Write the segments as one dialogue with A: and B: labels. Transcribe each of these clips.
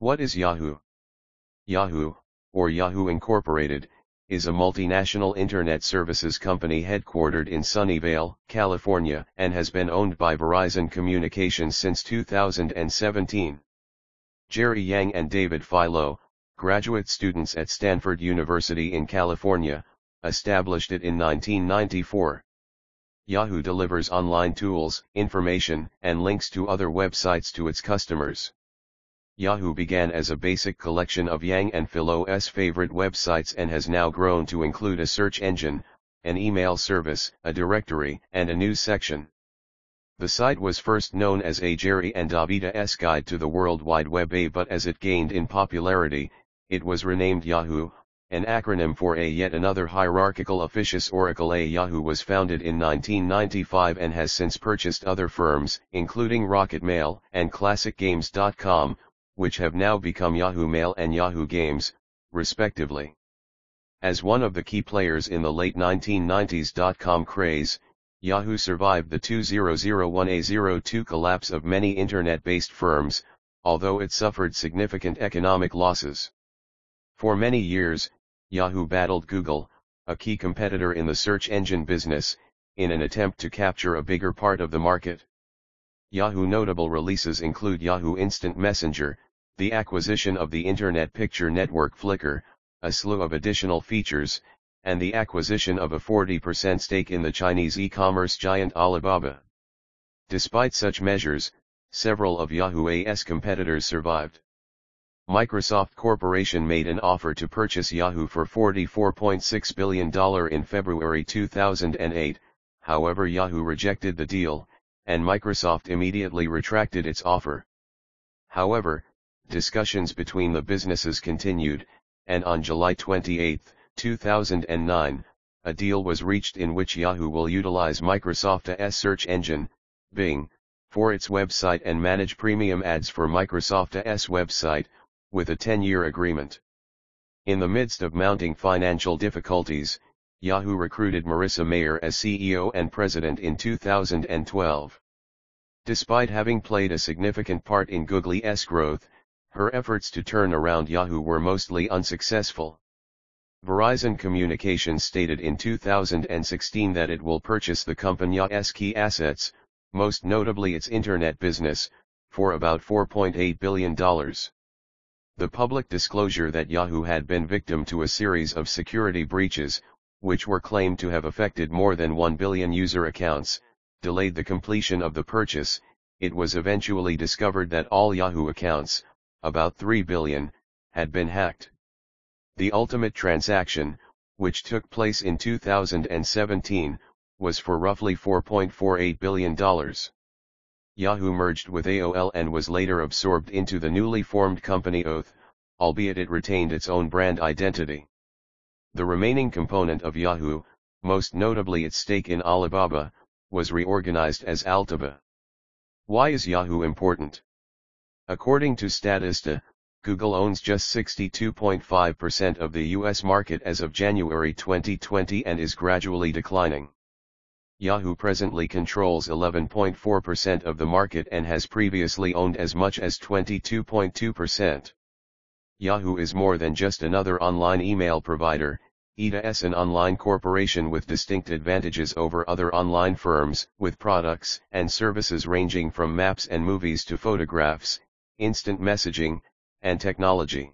A: What is Yahoo? Yahoo, or Yahoo Incorporated, is a multinational internet services company headquartered in Sunnyvale, California, and has been owned by Verizon Communications since 2017. Jerry Yang and David Filo, graduate students at Stanford University in California, established it in 1994. Yahoo delivers online tools, information, and links to other websites to its customers. Yahoo began as a basic collection of Yang and Filo's favorite websites and has now grown to include a search engine, an email service, a directory, and a news section. The site was first known as a Jerry and David's Guide to the World Wide Web A but as it gained in popularity, it was renamed Yahoo, an acronym for a yet another hierarchical officious oracle a Yahoo was founded in 1995 and has since purchased other firms, including RocketMail and ClassicGames.com, which have now become Yahoo Mail and Yahoo Games, respectively. As one of the key players in the late 1990s dot-com craze, Yahoo survived the 2001A02 collapse of many internet-based firms, although it suffered significant economic losses. For many years, Yahoo battled Google, a key competitor in the search engine business, in an attempt to capture a bigger part of the market. Yahoo notable releases include Yahoo Instant Messenger, the acquisition of the Internet Picture Network Flickr, a slew of additional features, and the acquisition of a 40% stake in the Chinese e-commerce giant Alibaba. Despite such measures, several of Yahoo's competitors survived. Microsoft Corporation made an offer to purchase Yahoo for $44.6 billion in February 2008, however Yahoo rejected the deal, and Microsoft immediately retracted its offer. However, discussions between the businesses continued, and on July 28, 2009, a deal was reached in which Yahoo will utilize Microsoft's search engine, Bing, for its website and manage premium ads for Microsoft's website, with a 10-year agreement. In the midst of mounting financial difficulties, Yahoo recruited Marissa Mayer as CEO and president in 2012. Despite having played a significant part in Google's growth, her efforts to turn around Yahoo were mostly unsuccessful. Verizon Communications stated in 2016 that it will purchase the company's key assets, most notably its internet business, for about $4.8 billion. The public disclosure that Yahoo had been victim to a series of security breaches, which were claimed to have affected more than 1 billion user accounts, delayed the completion of the purchase, it was eventually discovered that all Yahoo accounts, about 3 billion, had been hacked. The ultimate transaction, which took place in 2017, was for roughly $4.48 billion. Yahoo merged with AOL and was later absorbed into the newly formed company Oath, albeit it retained its own brand identity. The remaining component of Yahoo, most notably its stake in Alibaba, was reorganized as Altaba. Why is Yahoo important? According to Statista, Google owns just 62.5% of the US market as of January 2020 and is gradually declining. Yahoo presently controls 11.4% of the market and has previously owned as much as 22.2%. Yahoo is more than just another online email provider, it is an online corporation with distinct advantages over other online firms, with products and services ranging from maps and movies to photographs, instant messaging, and technology.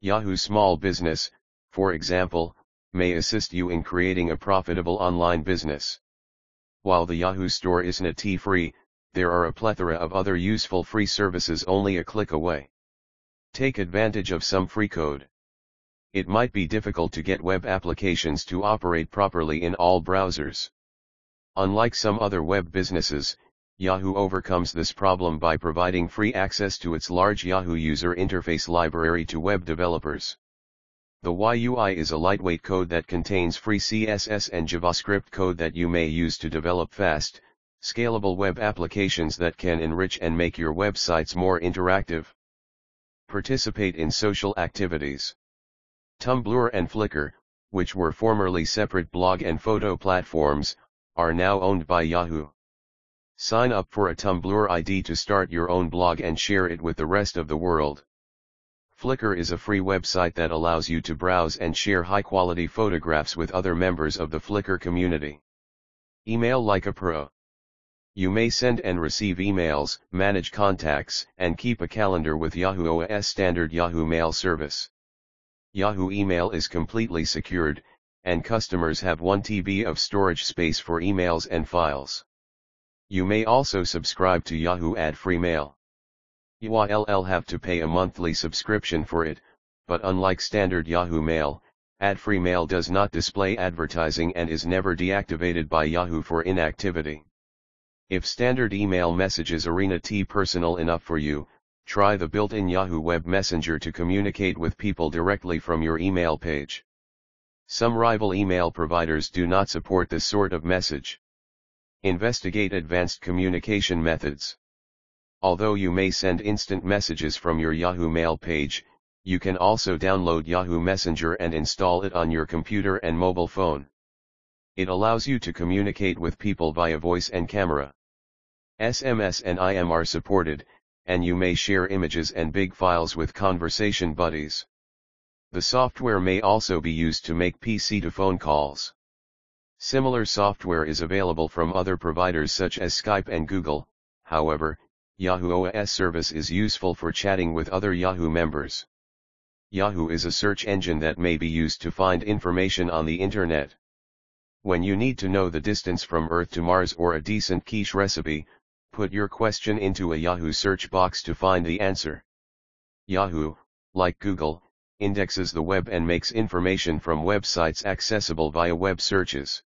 A: Yahoo Small Business, for example, may assist you in creating a profitable online business. While the Yahoo store isn't free, there are a plethora of other useful free services only a click away. Take advantage of some free code. It might be difficult to get web applications to operate properly in all browsers. Unlike some other web businesses, Yahoo overcomes this problem by providing free access to its large Yahoo user interface library to web developers. The YUI is a lightweight code that contains free CSS and JavaScript code that you may use to develop fast, scalable web applications that can enrich and make your websites more interactive. Participate in social activities. Tumblr and Flickr, which were formerly separate blog and photo platforms, are now owned by Yahoo. Sign up for a Tumblr ID to start your own blog and share it with the rest of the world. Flickr is a free website that allows you to browse and share high-quality photographs with other members of the Flickr community. Email like a pro. You may send and receive emails, manage contacts, and keep a calendar with Yahoo OS standard Yahoo Mail service. Yahoo Email is completely secured, and customers have 1 TB of storage space for emails and files. You may also subscribe to Yahoo ad-free mail. YLL have to pay a monthly subscription for it, but unlike standard Yahoo Mail, ad-free mail does not display advertising and is never deactivated by Yahoo for inactivity. If standard email messages Arena T personal enough for you, try the built-in Yahoo Web Messenger to communicate with people directly from your email page. Some rival email providers do not support this sort of message. Investigate advanced communication methods. Although you may send instant messages from your Yahoo Mail page, you can also download Yahoo Messenger and install it on your computer and mobile phone. It allows you to communicate with people via voice and camera. SMS and IM are supported, and you may share images and big files with conversation buddies. The software may also be used to make PC to phone calls. Similar software is available from other providers such as Skype and Google, however, Yahoo OS service is useful for chatting with other Yahoo members. Yahoo is a search engine that may be used to find information on the internet. When you need to know the distance from Earth to Mars or a decent quiche recipe, Put your question into a Yahoo search box to find the answer. Yahoo, like Google, indexes the web and makes information from websites accessible via web searches.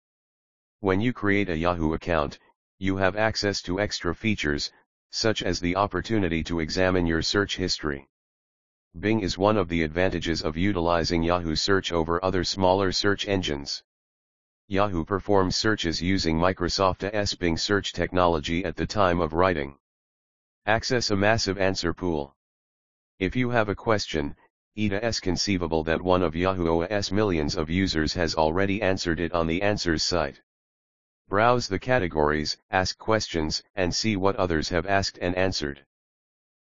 A: When you create a Yahoo account, you have access to extra features, such as the opportunity to examine your search history. Bing is one of the advantages of utilizing Yahoo search over other smaller search engines. Yahoo performs searches using Microsoft's Bing search technology at the time of writing. Access a massive answer pool. If you have a question, it is conceivable that one of Yahoo OS millions of users has already answered it on the answers site. Browse the categories, ask questions, and see what others have asked and answered.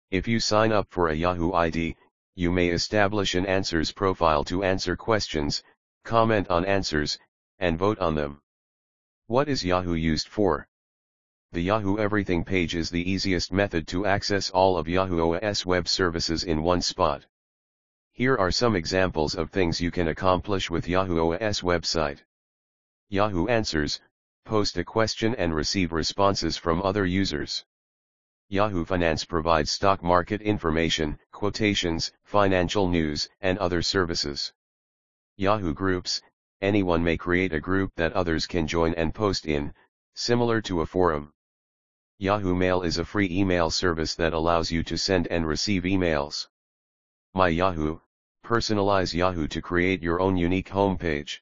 A: If you sign up for a Yahoo ID, you may establish an answers profile to answer questions, comment on answers, and vote on them. What is Yahoo used for? The Yahoo Everything page is the easiest method to access all of Yahoo OS web services in one spot. Here are some examples of things you can accomplish with Yahoo OS website. Yahoo Answers, post a question and receive responses from other users. Yahoo Finance provides stock market information, quotations, financial news, and other services. Yahoo Groups, anyone may create a group that others can join and post in, similar to a forum. Yahoo Mail is a free email service that allows you to send and receive emails. My Yahoo, personalize Yahoo to create your own unique homepage.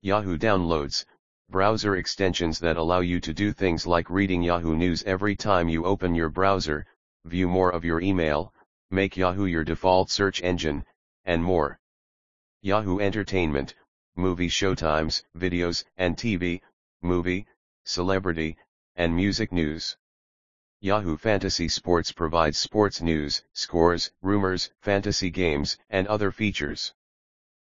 A: Yahoo Downloads, browser extensions that allow you to do things like reading Yahoo News every time you open your browser, view more of your email, make Yahoo your default search engine, and more. Yahoo Entertainment, movie showtimes, videos, and TV, movie, celebrity, and music news. Yahoo Fantasy Sports provides sports news, scores, rumors, fantasy games, and other features.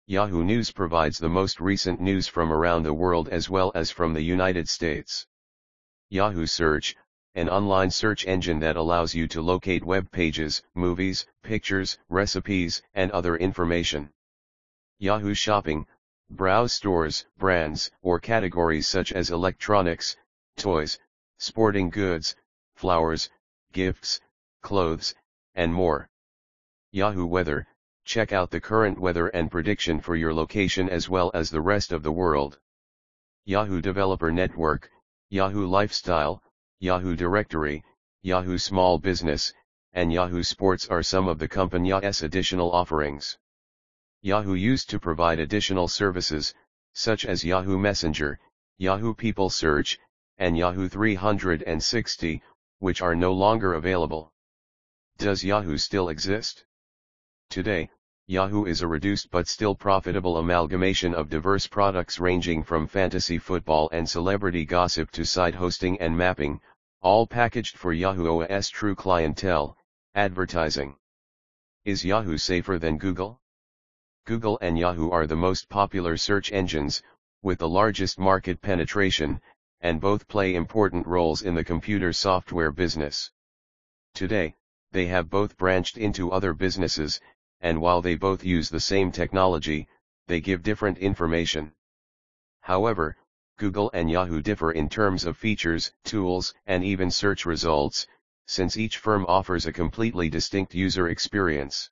A: Yahoo News provides the most recent news from around the world as well as from the United States. Yahoo Search, an online search engine that allows you to locate web pages, movies, pictures, recipes, and other information. Yahoo Shopping, Browse stores, brands, or categories such as electronics, toys, sporting goods, flowers, gifts, clothes, and more. Yahoo Weather, check out the current weather and prediction for your location as well as the rest of the world. Yahoo Developer Network, Yahoo Lifestyle, Yahoo Directory, Yahoo Small Business, and Yahoo Sports are some of the company's additional offerings. Yahoo used to provide additional services, such as Yahoo Messenger, Yahoo People Search, and Yahoo 360, which are no longer available. Does Yahoo still exist? Today, Yahoo is a reduced but still profitable amalgamation of diverse products ranging from fantasy football and celebrity gossip to site hosting and mapping, all packaged for Yahoo OS true clientele, advertising. Is Yahoo safer than Google? Google and Yahoo are the most popular search engines, with the largest market penetration, and both play important roles in the computer software business. Today, they have both branched into other businesses, and while they both use the same technology, they give different information. However, Google and Yahoo differ in terms of features, tools, and even search results, since each firm offers a completely distinct user experience.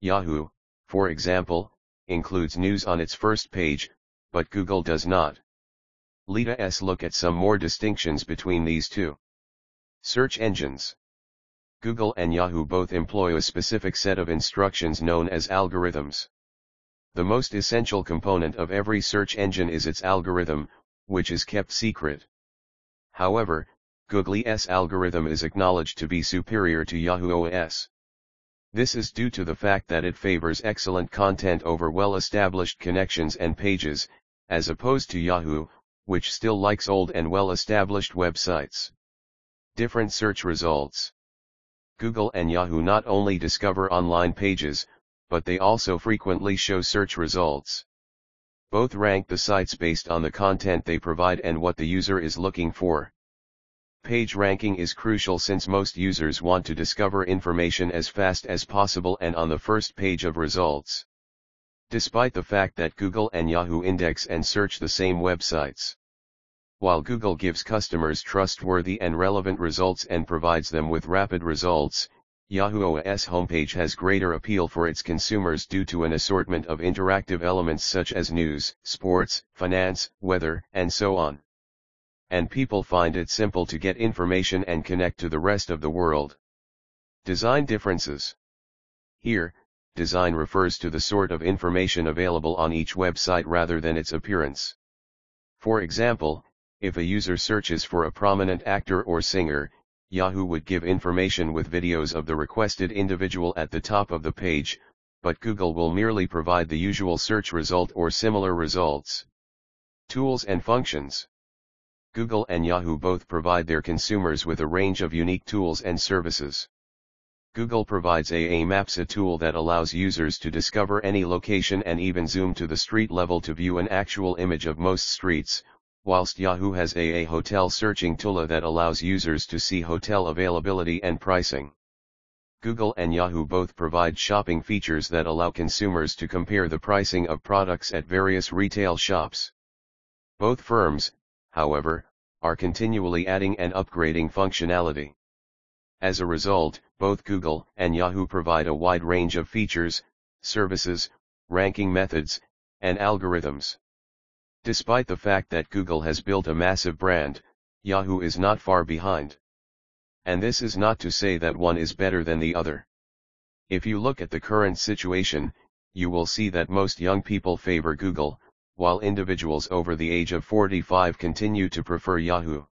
A: Yahoo, for example, includes news on its first page, but Google does not. Let us look at some more distinctions between these two. Search engines. Google and Yahoo both employ a specific set of instructions known as algorithms. The most essential component of every search engine is its algorithm, which is kept secret. However, Google's algorithm is acknowledged to be superior to Yahoo OS. This is due to the fact that it favors excellent content over well-established connections and pages, as opposed to Yahoo, which still likes old and well-established websites. Different search results. Google and Yahoo not only discover online pages, but they also frequently show search results. Both rank the sites based on the content they provide and what the user is looking for. Page ranking is crucial since most users want to discover information as fast as possible and on the first page of results. Despite the fact that Google and Yahoo index and search the same websites. While Google gives customers trustworthy and relevant results and provides them with rapid results, Yahoo OS homepage has greater appeal for its consumers due to an assortment of interactive elements such as news, sports, finance, weather, and so on and people find it simple to get information and connect to the rest of the world. Design differences. Here, design refers to the sort of information available on each website rather than its appearance. For example, if a user searches for a prominent actor or singer, Yahoo would give information with videos of the requested individual at the top of the page, but Google will merely provide the usual search result or similar results. Tools and functions. Google and Yahoo both provide their consumers with a range of unique tools and services. Google provides AA Maps a tool that allows users to discover any location and even zoom to the street level to view an actual image of most streets, whilst Yahoo has a Hotel searching tool that allows users to see hotel availability and pricing. Google and Yahoo both provide shopping features that allow consumers to compare the pricing of products at various retail shops. Both firms, however, are continually adding and upgrading functionality. As a result, both Google and Yahoo provide a wide range of features, services, ranking methods, and algorithms. Despite the fact that Google has built a massive brand, Yahoo is not far behind. And this is not to say that one is better than the other. If you look at the current situation, you will see that most young people favor Google, while individuals over the age of 45 continue to prefer Yahoo.